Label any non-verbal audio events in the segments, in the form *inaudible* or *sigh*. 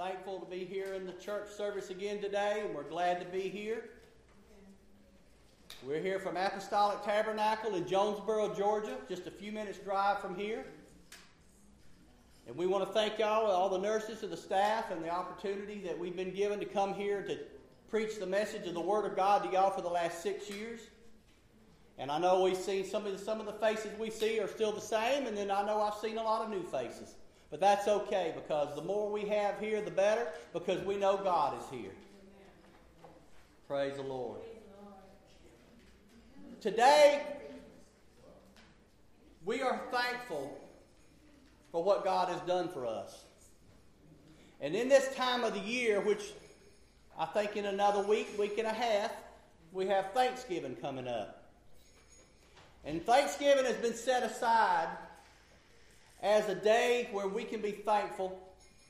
thankful to be here in the church service again today, and we're glad to be here. We're here from Apostolic Tabernacle in Jonesboro, Georgia, just a few minutes' drive from here. And we want to thank y'all, all the nurses and the staff, and the opportunity that we've been given to come here to preach the message of the Word of God to y'all for the last six years. And I know we've seen some of the, some of the faces we see are still the same, and then I know I've seen a lot of new faces. But that's okay because the more we have here, the better because we know God is here. Praise the Lord. Today, we are thankful for what God has done for us. And in this time of the year, which I think in another week, week and a half, we have Thanksgiving coming up. And Thanksgiving has been set aside as a day where we can be thankful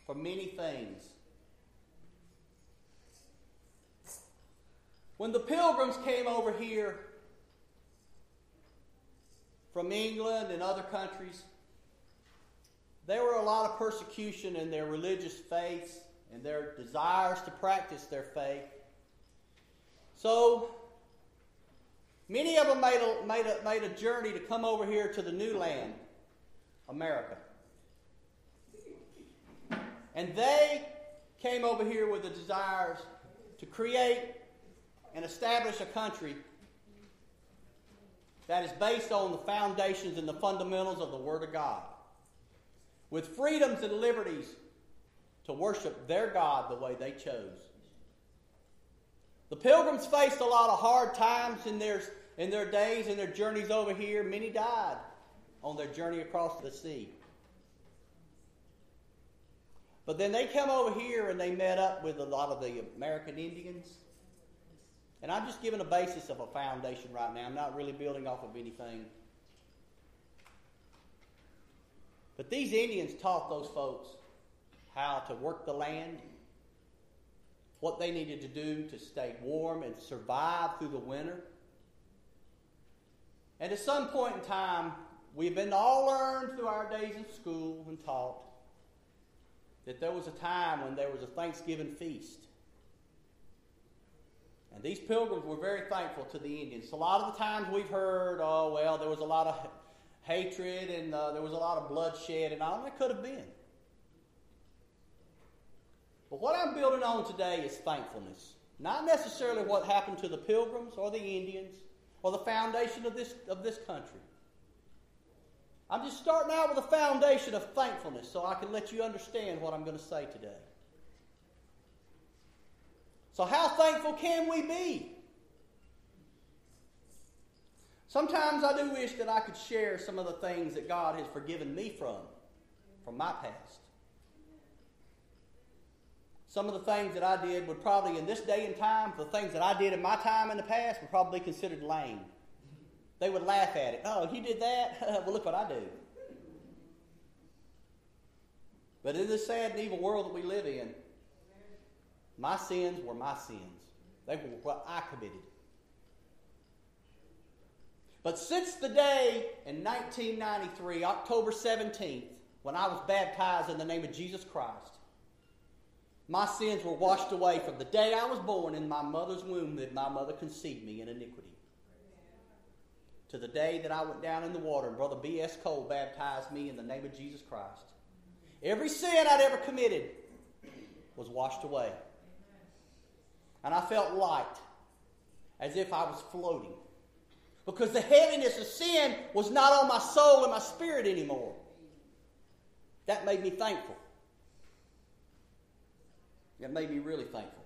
for many things. When the pilgrims came over here from England and other countries, there were a lot of persecution in their religious faiths and their desires to practice their faith. So, many of them made a, made a, made a journey to come over here to the new land America. And they came over here with the desires to create and establish a country that is based on the foundations and the fundamentals of the Word of God, with freedoms and liberties to worship their God the way they chose. The pilgrims faced a lot of hard times in their, in their days and their journeys over here. Many died on their journey across the sea. But then they come over here and they met up with a lot of the American Indians. And I'm just giving a basis of a foundation right now. I'm not really building off of anything. But these Indians taught those folks how to work the land, what they needed to do to stay warm and survive through the winter. And at some point in time, We've been all learned through our days in school and taught that there was a time when there was a Thanksgiving feast. And these pilgrims were very thankful to the Indians. A lot of the times we've heard, oh, well, there was a lot of hatred and uh, there was a lot of bloodshed and all that could have been. But what I'm building on today is thankfulness. Not necessarily what happened to the pilgrims or the Indians or the foundation of this, of this country. I'm just starting out with a foundation of thankfulness so I can let you understand what I'm going to say today. So, how thankful can we be? Sometimes I do wish that I could share some of the things that God has forgiven me from, from my past. Some of the things that I did would probably, in this day and time, the things that I did in my time in the past, would probably considered lame. They would laugh at it. Oh, you did that? *laughs* well, look what I do. But in this sad and evil world that we live in, my sins were my sins. They were what I committed. But since the day in 1993, October 17th, when I was baptized in the name of Jesus Christ, my sins were washed away from the day I was born in my mother's womb that my mother conceived me in iniquity to the day that I went down in the water and Brother B.S. Cole baptized me in the name of Jesus Christ. Every sin I'd ever committed was washed away. And I felt light, as if I was floating. Because the heaviness of sin was not on my soul and my spirit anymore. That made me thankful. That made me really thankful.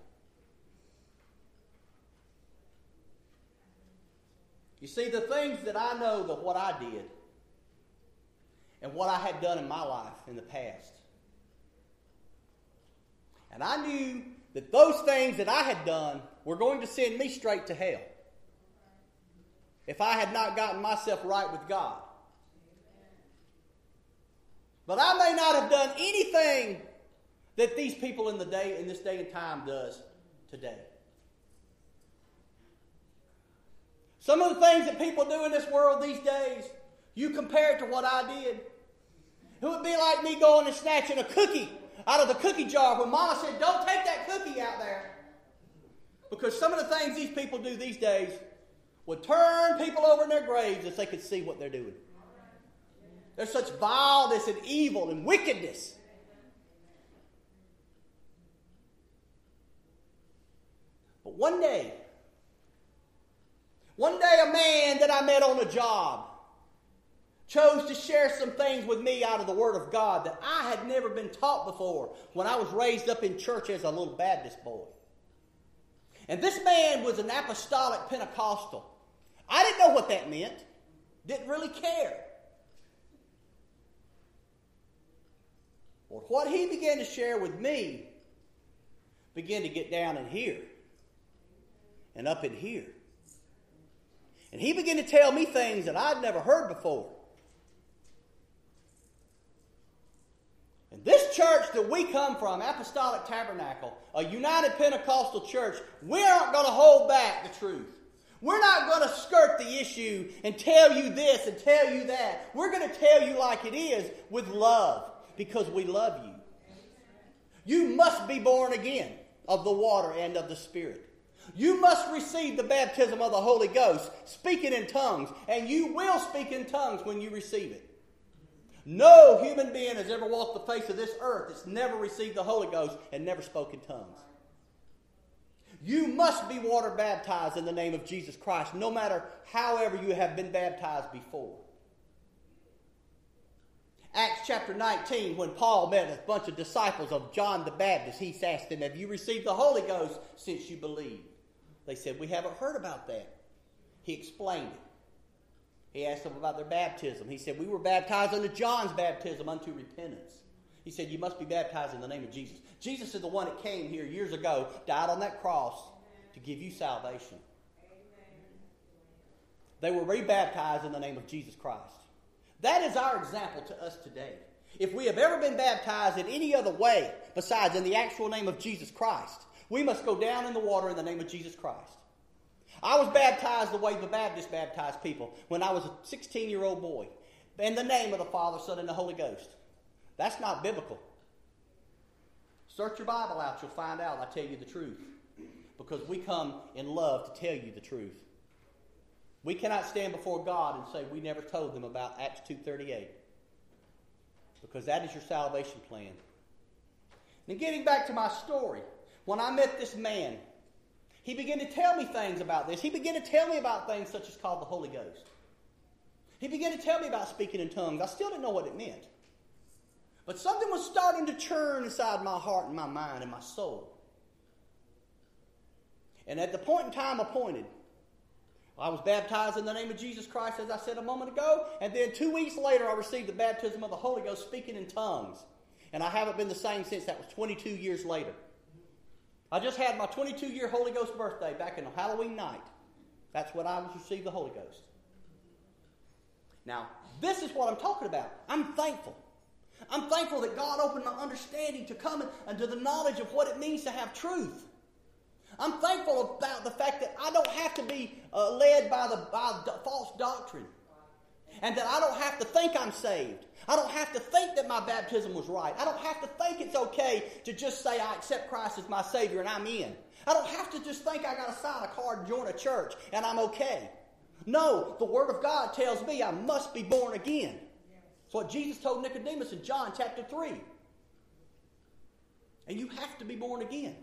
You see, the things that I know that what I did and what I had done in my life in the past. And I knew that those things that I had done were going to send me straight to hell if I had not gotten myself right with God. But I may not have done anything that these people in the day in this day and time does today. Some of the things that people do in this world these days, you compare it to what I did. It would be like me going and snatching a cookie out of the cookie jar when Mama said, Don't take that cookie out there. Because some of the things these people do these days would turn people over in their graves if they could see what they're doing. There's such vileness and evil and wickedness. But one day, one day a man that I met on a job chose to share some things with me out of the Word of God that I had never been taught before when I was raised up in church as a little Baptist boy. And this man was an apostolic Pentecostal. I didn't know what that meant, didn't really care. But what he began to share with me began to get down in here and up in here. And he began to tell me things that I'd never heard before. And this church that we come from, Apostolic Tabernacle, a United Pentecostal church, we aren't going to hold back the truth. We're not going to skirt the issue and tell you this and tell you that. We're going to tell you like it is with love because we love you. You must be born again of the water and of the Spirit. You must receive the baptism of the Holy Ghost, speaking in tongues, and you will speak in tongues when you receive it. No human being has ever walked the face of this earth that's never received the Holy Ghost and never spoken tongues. You must be water baptized in the name of Jesus Christ, no matter however you have been baptized before. Acts chapter 19, when Paul met a bunch of disciples of John the Baptist, he asked them, Have you received the Holy Ghost since you believed? They said, We haven't heard about that. He explained it. He asked them about their baptism. He said, We were baptized unto John's baptism unto repentance. He said, You must be baptized in the name of Jesus. Jesus is the one that came here years ago, died on that cross to give you salvation. They were rebaptized in the name of Jesus Christ. That is our example to us today. If we have ever been baptized in any other way besides in the actual name of Jesus Christ, we must go down in the water in the name of Jesus Christ. I was baptized the way the Baptists baptized people when I was a 16 year old boy in the name of the Father, Son, and the Holy Ghost. That's not biblical. Search your Bible out, you'll find out I tell you the truth. Because we come in love to tell you the truth. We cannot stand before God and say we never told them about Acts 2.38. Because that is your salvation plan. Now getting back to my story, when I met this man, he began to tell me things about this. He began to tell me about things such as called the Holy Ghost. He began to tell me about speaking in tongues. I still didn't know what it meant. But something was starting to churn inside my heart and my mind and my soul. And at the point in time appointed, I was baptized in the name of Jesus Christ, as I said a moment ago. And then two weeks later, I received the baptism of the Holy Ghost, speaking in tongues. And I haven't been the same since. That was 22 years later. I just had my 22 year Holy Ghost birthday back in Halloween night. That's when I received the Holy Ghost. Now, this is what I'm talking about. I'm thankful. I'm thankful that God opened my understanding to come into the knowledge of what it means to have truth. I'm thankful about the fact that I don't have to be uh, led by the by false doctrine. And that I don't have to think I'm saved. I don't have to think that my baptism was right. I don't have to think it's okay to just say I accept Christ as my Savior and I'm in. I don't have to just think I got to sign a card and join a church and I'm okay. No, the Word of God tells me I must be born again. That's what Jesus told Nicodemus in John chapter 3. And you have to be born again.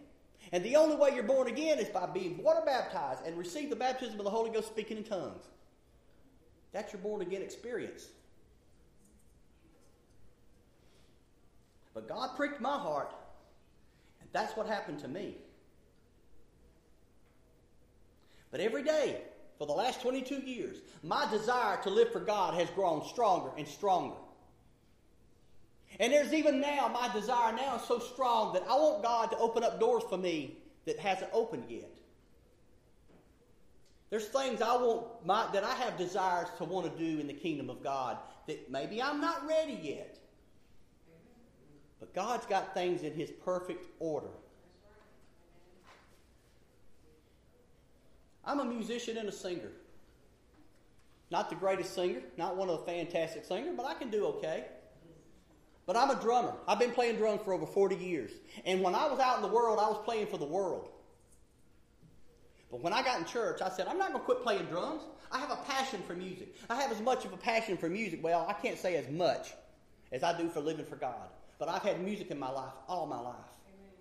And the only way you're born again is by being water baptized and receive the baptism of the Holy Ghost speaking in tongues. That's your born again experience. But God pricked my heart, and that's what happened to me. But every day, for the last 22 years, my desire to live for God has grown stronger and stronger. And there's even now, my desire now is so strong that I want God to open up doors for me that hasn't opened yet. There's things I want my, that I have desires to want to do in the kingdom of God that maybe I'm not ready yet. But God's got things in His perfect order. I'm a musician and a singer. Not the greatest singer, not one of the fantastic singers, but I can do okay. But I'm a drummer. I've been playing drums for over 40 years. And when I was out in the world, I was playing for the world. But when I got in church, I said, I'm not going to quit playing drums. I have a passion for music. I have as much of a passion for music. Well, I can't say as much as I do for living for God. But I've had music in my life all my life. Amen.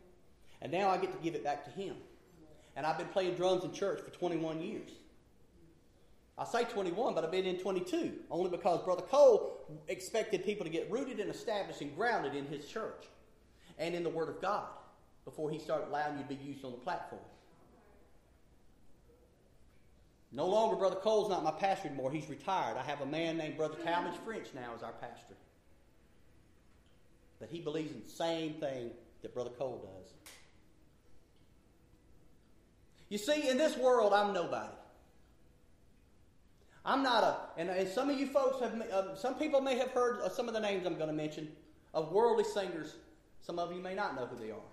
And now I get to give it back to Him. And I've been playing drums in church for 21 years. I say 21, but I've been in 22, only because Brother Cole expected people to get rooted and established and grounded in his church and in the Word of God before he started allowing you to be used on the platform. No longer, Brother Cole's not my pastor anymore. He's retired. I have a man named Brother Talmadge French now as our pastor. But he believes in the same thing that Brother Cole does. You see, in this world, I'm nobody. I'm not a, and, and some of you folks have, uh, some people may have heard some of the names I'm going to mention of worldly singers. Some of you may not know who they are.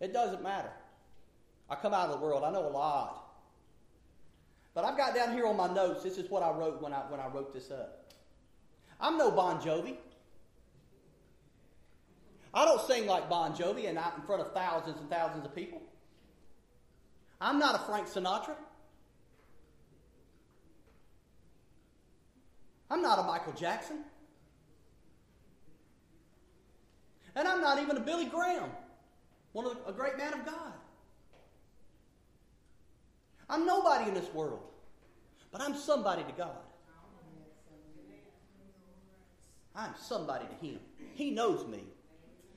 It doesn't matter. I come out of the world, I know a lot. But I've got down here on my notes, this is what I wrote when I, when I wrote this up. I'm no Bon Jovi. I don't sing like Bon Jovi and out in front of thousands and thousands of people. I'm not a Frank Sinatra. I'm not a Michael Jackson. And I'm not even a Billy Graham, one of the, a great man of God. I'm nobody in this world, but I'm somebody to God. I'm somebody to Him. He knows me.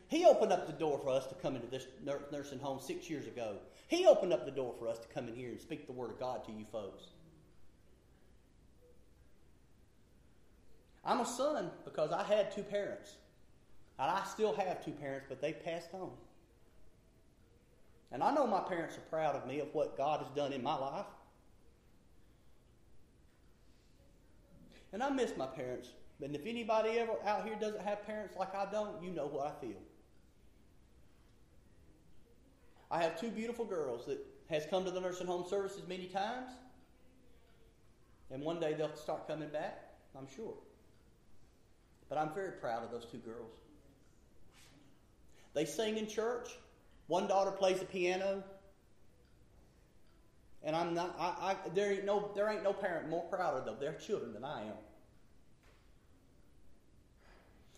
He opened up the door for us to come into this nursing home six years ago. He opened up the door for us to come in here and speak the Word of God to you folks. I'm a son because I had two parents. And I still have two parents, but they passed on. And I know my parents are proud of me of what God has done in my life. And I miss my parents. And if anybody ever out here doesn't have parents like I don't, you know what I feel. I have two beautiful girls that has come to the nursing home services many times. And one day they'll start coming back, I'm sure. But I'm very proud of those two girls. They sing in church. One daughter plays the piano. And I'm not I, I there ain't no there ain't no parent more proud of their children than I am.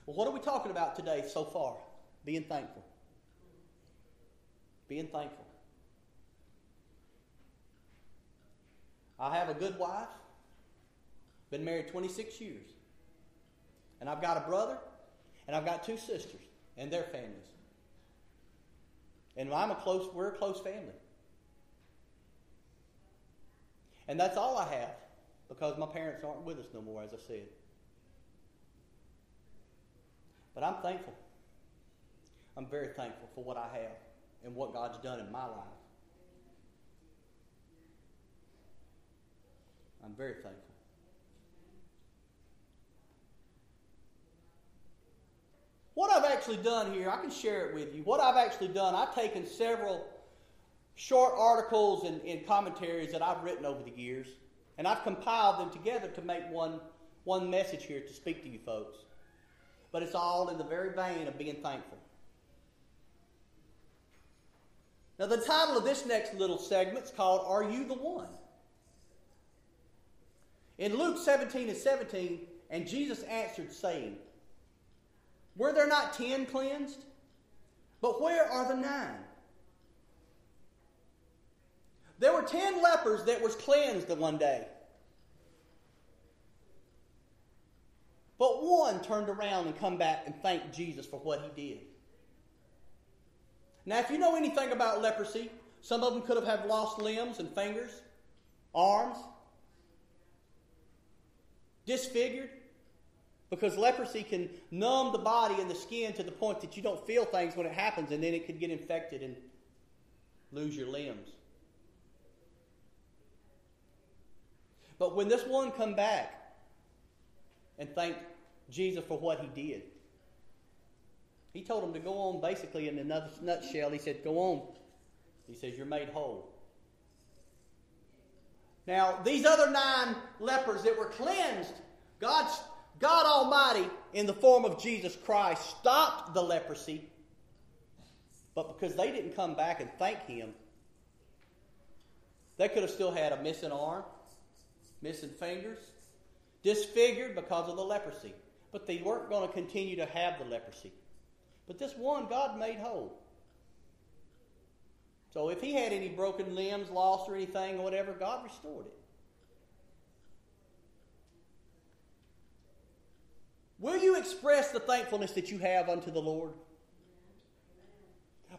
Well, what are we talking about today so far? Being thankful. Being thankful. I have a good wife. Been married 26 years. And I've got a brother, and I've got two sisters and their families. And I'm a close, we're a close family. And that's all I have because my parents aren't with us no more, as I said. But I'm thankful. I'm very thankful for what I have and what God's done in my life. I'm very thankful. What I've actually done here, I can share it with you. What I've actually done, I've taken several short articles and, and commentaries that I've written over the years, and I've compiled them together to make one, one message here to speak to you folks. But it's all in the very vein of being thankful. Now, the title of this next little segment is called Are You the One? In Luke 17 and 17, and Jesus answered, saying, were there not ten cleansed? But where are the nine? There were ten lepers that was cleansed one day. But one turned around and come back and thanked Jesus for what he did. Now, if you know anything about leprosy, some of them could have lost limbs and fingers, arms, disfigured. Because leprosy can numb the body and the skin to the point that you don't feel things when it happens, and then it could get infected and lose your limbs. But when this one come back and thanked Jesus for what he did, he told him to go on basically in another nutshell. He said, Go on. He says, You're made whole. Now, these other nine lepers that were cleansed, God's God Almighty, in the form of Jesus Christ, stopped the leprosy, but because they didn't come back and thank Him, they could have still had a missing arm, missing fingers, disfigured because of the leprosy. But they weren't going to continue to have the leprosy. But this one, God made whole. So if he had any broken limbs, lost, or anything, or whatever, God restored it. Will you express the thankfulness that you have unto the Lord?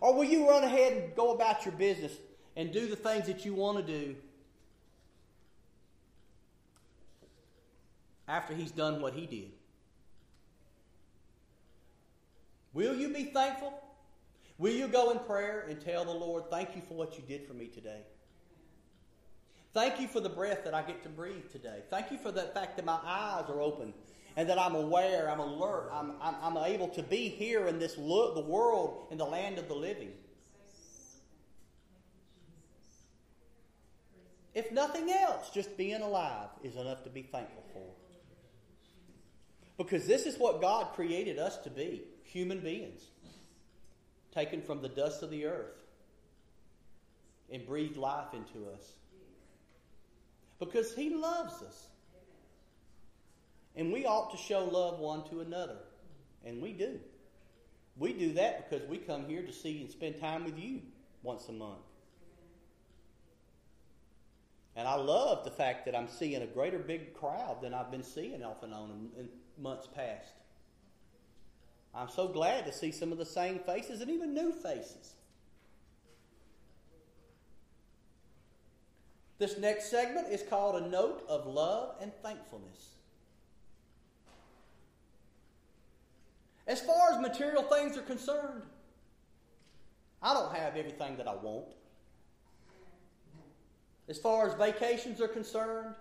Or will you run ahead and go about your business and do the things that you want to do after He's done what He did? Will you be thankful? Will you go in prayer and tell the Lord, Thank you for what you did for me today? Thank you for the breath that I get to breathe today. Thank you for the fact that my eyes are open and that I'm aware, I'm alert, I'm, I'm, I'm able to be here in this lo- the world, in the land of the living. If nothing else, just being alive is enough to be thankful for. Because this is what God created us to be human beings, taken from the dust of the earth and breathed life into us. Because He loves us. And we ought to show love one to another. And we do. We do that because we come here to see and spend time with you once a month. And I love the fact that I'm seeing a greater big crowd than I've been seeing off and on in, months past. I'm so glad to see some of the same faces and even new faces. This next segment is called A Note of Love and Thankfulness. As far as material things are concerned, I don't have everything that I want. As far as vacations are concerned,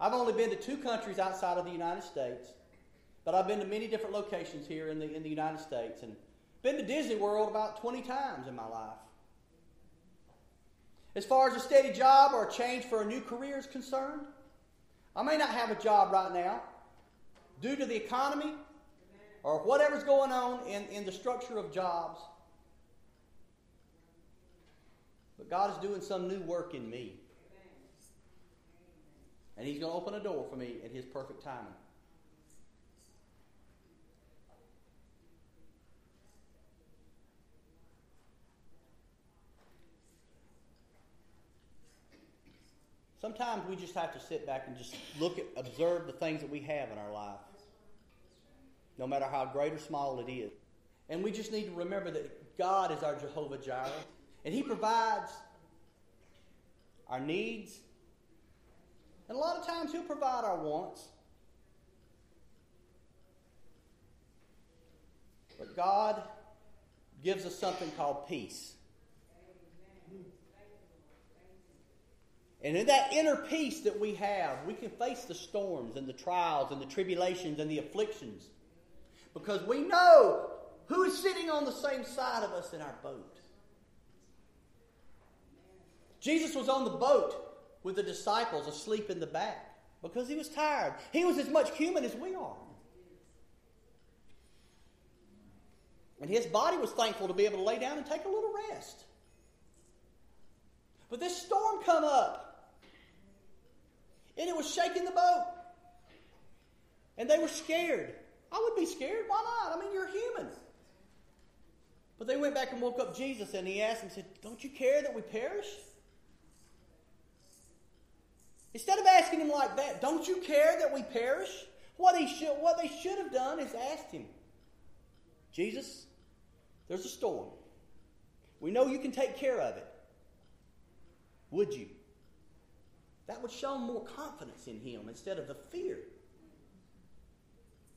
I've only been to two countries outside of the United States, but I've been to many different locations here in the, in the United States and been to Disney World about 20 times in my life. As far as a steady job or a change for a new career is concerned, I may not have a job right now due to the economy or whatever's going on in, in the structure of jobs. But God is doing some new work in me. And He's going to open a door for me at His perfect timing. Sometimes we just have to sit back and just look at, observe the things that we have in our life no matter how great or small it is. And we just need to remember that God is our Jehovah Jireh, and He provides our needs. And a lot of times He'll provide our wants. But God gives us something called peace. And in that inner peace that we have, we can face the storms and the trials and the tribulations and the afflictions because we know who is sitting on the same side of us in our boat. Jesus was on the boat with the disciples asleep in the back because he was tired. He was as much human as we are. And his body was thankful to be able to lay down and take a little rest. But this storm come up. And it was shaking the boat. And they were scared. I would be scared. Why not? I mean, you're human. But they went back and woke up Jesus and he asked him, said, Don't you care that we perish? Instead of asking him like that, don't you care that we perish? What, he should, what they should have done is asked him, Jesus, there's a storm. We know you can take care of it. Would you? That would show more confidence in him instead of the fear.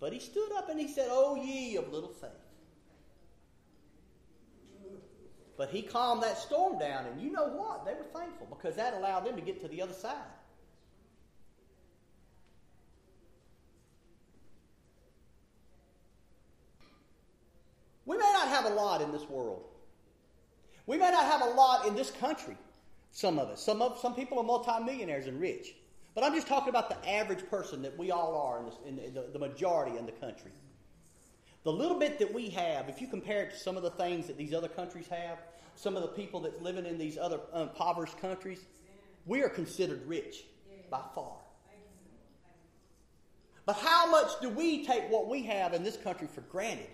But he stood up and he said, Oh, ye of little faith. But he calmed that storm down, and you know what? They were thankful because that allowed them to get to the other side. We may not have a lot in this world. We may not have a lot in this country, some of us. Some, of, some people are multimillionaires and rich. But I'm just talking about the average person that we all are in, this, in the, the majority in the country. The little bit that we have, if you compare it to some of the things that these other countries have, some of the people that's living in these other impoverished countries, we are considered rich by far. But how much do we take what we have in this country for granted?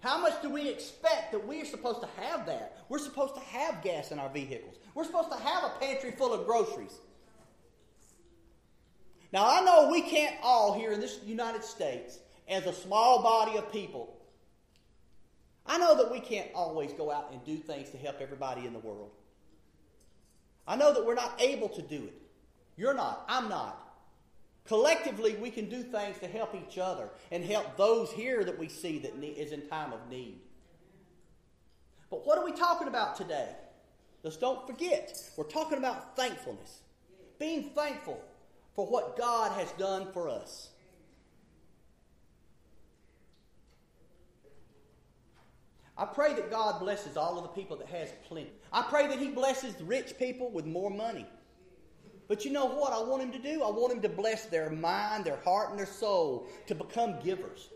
How much do we expect that we are supposed to have that? We're supposed to have gas in our vehicles. We're supposed to have a pantry full of groceries. Now, I know we can't all here in this United States, as a small body of people, I know that we can't always go out and do things to help everybody in the world. I know that we're not able to do it. You're not. I'm not. Collectively, we can do things to help each other and help those here that we see that is in time of need. But what are we talking about today? Let's don't forget, we're talking about thankfulness. Being thankful for what God has done for us. I pray that God blesses all of the people that has plenty. I pray that He blesses the rich people with more money. But you know what I want Him to do? I want Him to bless their mind, their heart, and their soul to become givers.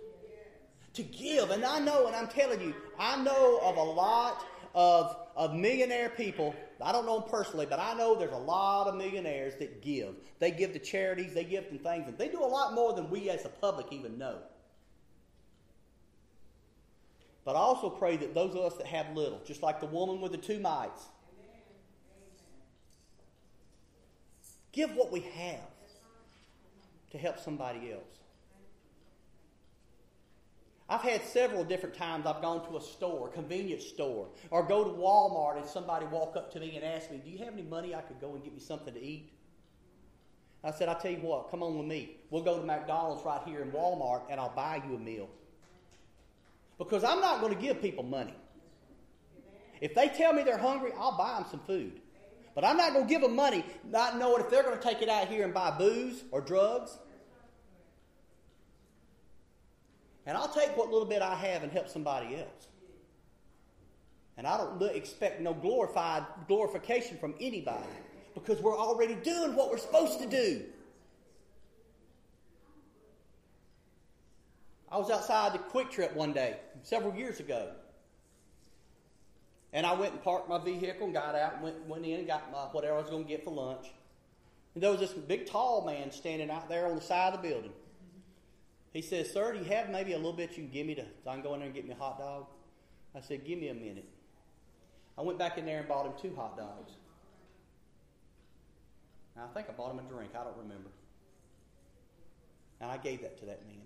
To give. And I know, and I'm telling you, I know of a lot of, of millionaire people. I don't know them personally, but I know there's a lot of millionaires that give. They give to charities, they give to things, and they do a lot more than we as the public even know. But I also pray that those of us that have little, just like the woman with the two mites, give what we have to help somebody else. I've had several different times I've gone to a store, convenience store, or go to Walmart and somebody walk up to me and ask me, Do you have any money I could go and get me something to eat? I said, I'll tell you what, come on with me. We'll go to McDonald's right here in Walmart and I'll buy you a meal. Because I'm not going to give people money. If they tell me they're hungry, I'll buy them some food. But I'm not going to give them money not knowing if they're going to take it out here and buy booze or drugs. And I'll take what little bit I have and help somebody else. And I don't expect no glorified glorification from anybody because we're already doing what we're supposed to do. I was outside the QuikTrip one day, several years ago. And I went and parked my vehicle and got out and went, went in and got my, whatever I was going to get for lunch. And there was this big, tall man standing out there on the side of the building. He says, Sir, do you have maybe a little bit you can give me to, so I can go in there and get me a hot dog? I said, Give me a minute. I went back in there and bought him two hot dogs. Now, I think I bought him a drink. I don't remember. And I gave that to that man.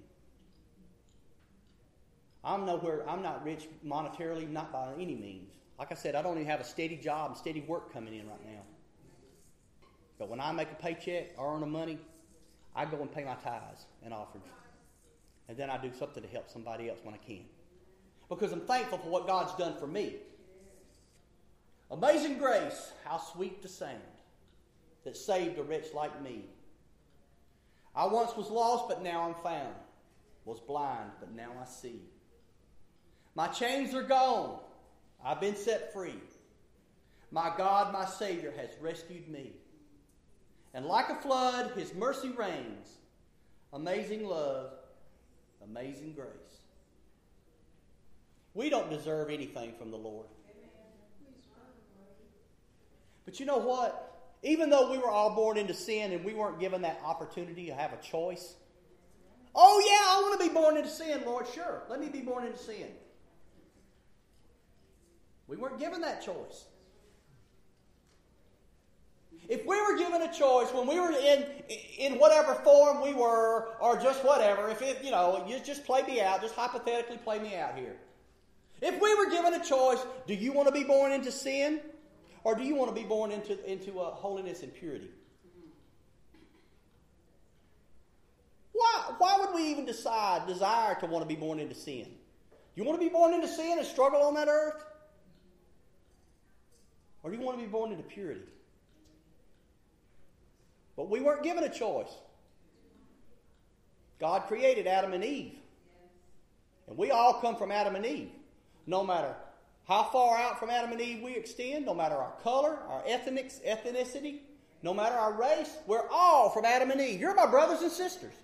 I'm nowhere, I'm not rich monetarily, not by any means. Like I said, I don't even have a steady job and steady work coming in right now. But when I make a paycheck or earn the money, I go and pay my tithes and offerings. And then I do something to help somebody else when I can. Because I'm thankful for what God's done for me. Amazing grace, how sweet the sound that saved a wretch like me. I once was lost, but now I'm found. Was blind, but now I see. My chains are gone. I've been set free. My God, my Savior, has rescued me. And like a flood, His mercy reigns. Amazing love, amazing grace. We don't deserve anything from the Lord. But you know what? Even though we were all born into sin and we weren't given that opportunity to have a choice, oh, yeah, I want to be born into sin, Lord. Sure, let me be born into sin. We weren't given that choice. If we were given a choice when we were in in whatever form we were, or just whatever, if it, you know, you just play me out, just hypothetically play me out here. If we were given a choice, do you want to be born into sin, or do you want to be born into into uh, holiness and purity? Why why would we even decide desire to want to be born into sin? You want to be born into sin and struggle on that earth? Or do you want to be born into purity? But we weren't given a choice. God created Adam and Eve. And we all come from Adam and Eve. No matter how far out from Adam and Eve we extend, no matter our color, our ethnics, ethnicity, no matter our race, we're all from Adam and Eve. You're my brothers and sisters.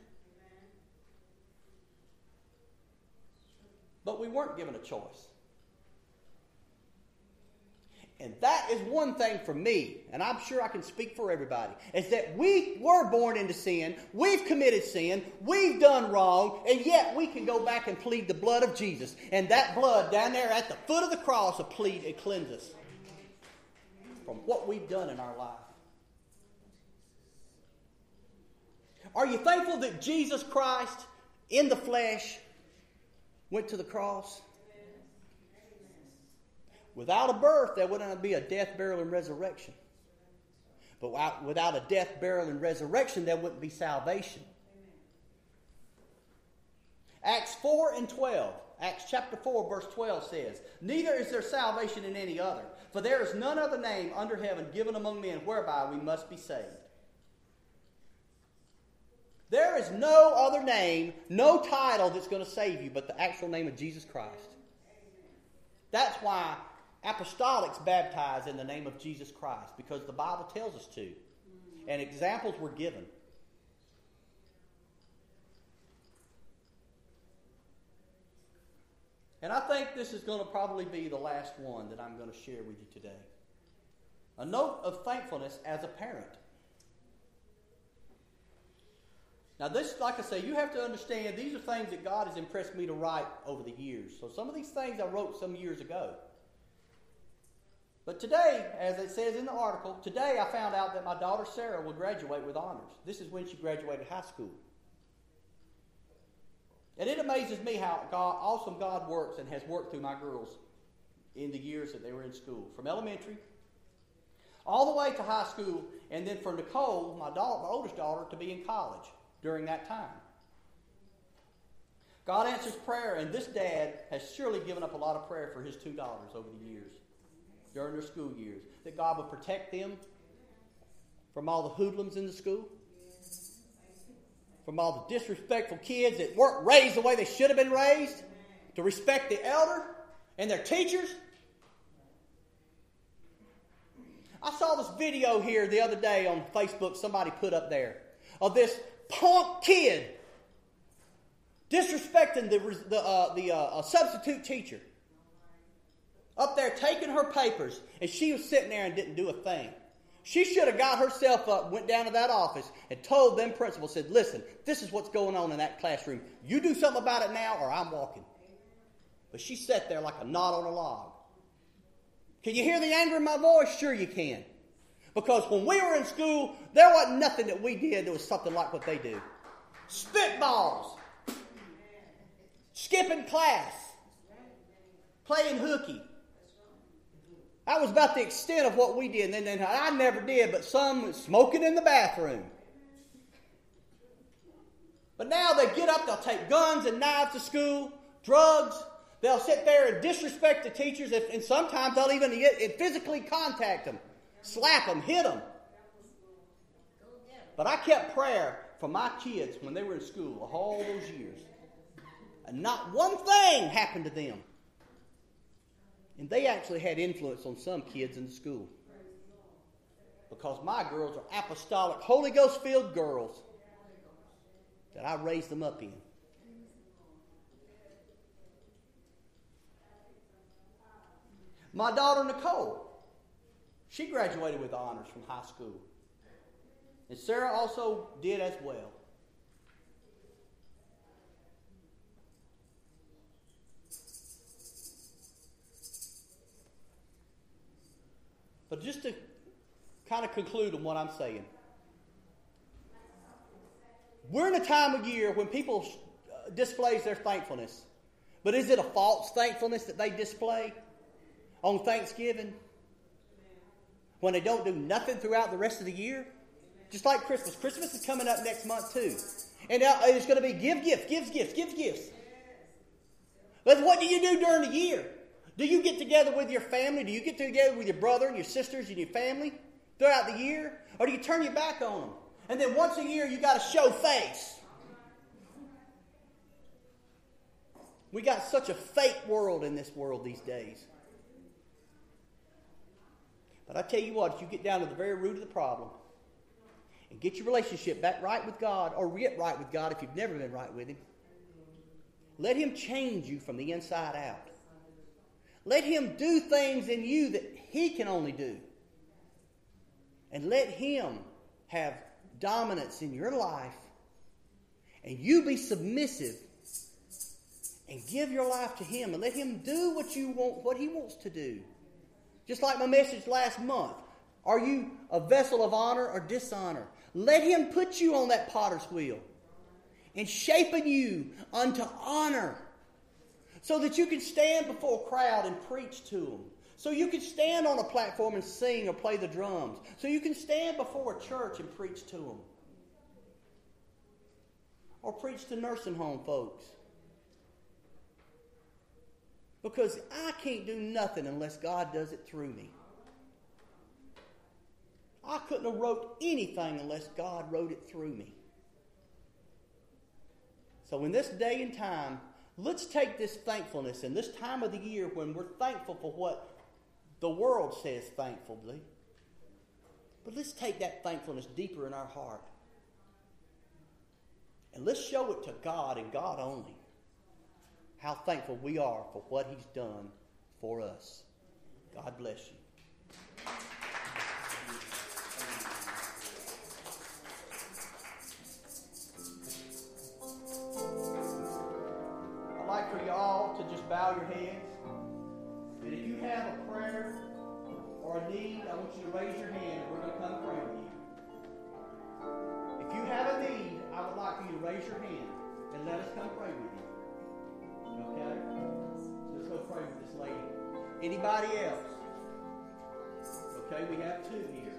But we weren't given a choice. And that is one thing for me, and I'm sure I can speak for everybody, is that we were born into sin, we've committed sin, we've done wrong, and yet we can go back and plead the blood of Jesus. And that blood down there at the foot of the cross will plead and cleanse us from what we've done in our life. Are you thankful that Jesus Christ in the flesh went to the cross? Without a birth, there wouldn't be a death, burial, and resurrection. But without a death, burial, and resurrection, there wouldn't be salvation. Acts 4 and 12. Acts chapter 4, verse 12 says, Neither is there salvation in any other, for there is none other name under heaven given among men whereby we must be saved. There is no other name, no title that's going to save you but the actual name of Jesus Christ. That's why apostolics baptize in the name of Jesus Christ because the Bible tells us to. And examples were given. And I think this is going to probably be the last one that I'm going to share with you today. A note of thankfulness as a parent. Now, this, like I say, you have to understand these are things that God has impressed me to write over the years. So, some of these things I wrote some years ago. But today, as it says in the article, today I found out that my daughter Sarah will graduate with honors. This is when she graduated high school. And it amazes me how God, awesome God works and has worked through my girls in the years that they were in school, from elementary all the way to high school, and then for Nicole, my, daughter, my oldest daughter, to be in college during that time. God answers prayer, and this dad has surely given up a lot of prayer for his two daughters over the years during their school years. That God would protect them from all the hoodlums in the school, from all the disrespectful kids that weren't raised the way they should have been raised, to respect the elder and their teachers. I saw this video here the other day on Facebook, somebody put up there, of this punk kid disrespecting the, the, uh, the uh, substitute teacher up there taking her papers, and she was sitting there and didn't do a thing. She should have got herself up, went down to that office, and told them principals, said, listen, this is what's going on in that classroom. You do something about it now, or I'm walking. But she sat there like a knot on a log. Can you hear the anger in my voice? Sure you can. Because when we were in school, there wasn't nothing that we did that was something like what they do. Spitballs. Skipping class. Playing hooky. That was about the extent of what we did. And then I never did, but some smoking in the bathroom. But now they get up, they'll take guns and knives to school, drugs. They'll sit there and disrespect the teachers, and sometimes they'll even physically contact them, slap them, hit them. But I kept prayer for my kids when they were in school all those years. And not one thing happened to them. And they actually had influence on some kids in the school. Because my girls are apostolic, Holy Ghost filled girls that I raised them up in. My daughter Nicole, she graduated with honors from high school. And Sarah also did as well. But just to kind of conclude on what I'm saying, we're in a time of year when people uh, displays their thankfulness. But is it a false thankfulness that they display on Thanksgiving? When they don't do nothing throughout the rest of the year? Just like Christmas. Christmas is coming up next month too. And it's going to be give gifts, give gifts, give gifts. But what do you do during the year? Do you get together with your family? Do you get together with your brother and your sisters and your family throughout the year? Or do you turn your back on them? And then once a year, you got to show face. We got such a fake world in this world these days. But I tell you what, if you get down to the very root of the problem, and get your relationship back right with God, or get right with God if you've never been right with Him. Let Him change you from the inside out. Let Him do things in you that He can only do. And let Him have dominance in your life. And you be submissive and give your life to Him and let Him do what you want, what He wants to do. Just like my message last month. Are you a vessel of honor or dishonor? Let Him put you on that potter's wheel and shaping you unto honor so that you can stand before a crowd and preach to them. So you can stand on a platform and sing or play the drums. So you can stand before a church and preach to them. Or preach to nursing home folks. Because I can't do nothing unless God does it through me. I couldn't have wrote anything unless God wrote it through me. So in this day and time, let's take this thankfulness in this time of the year when we're thankful for what the world says thankfully. But let's take that thankfulness deeper in our heart. And let's show it to God and God only how thankful we are for what He's done for us. God bless you. Bow your heads. And if you have a prayer or a need, I want you to raise your hand and we're going to come pray with you. If you have a need, I would like for you to raise your hand and let us come pray with you. Okay? Let's go pray with this lady. Anybody else? Okay, we have two here.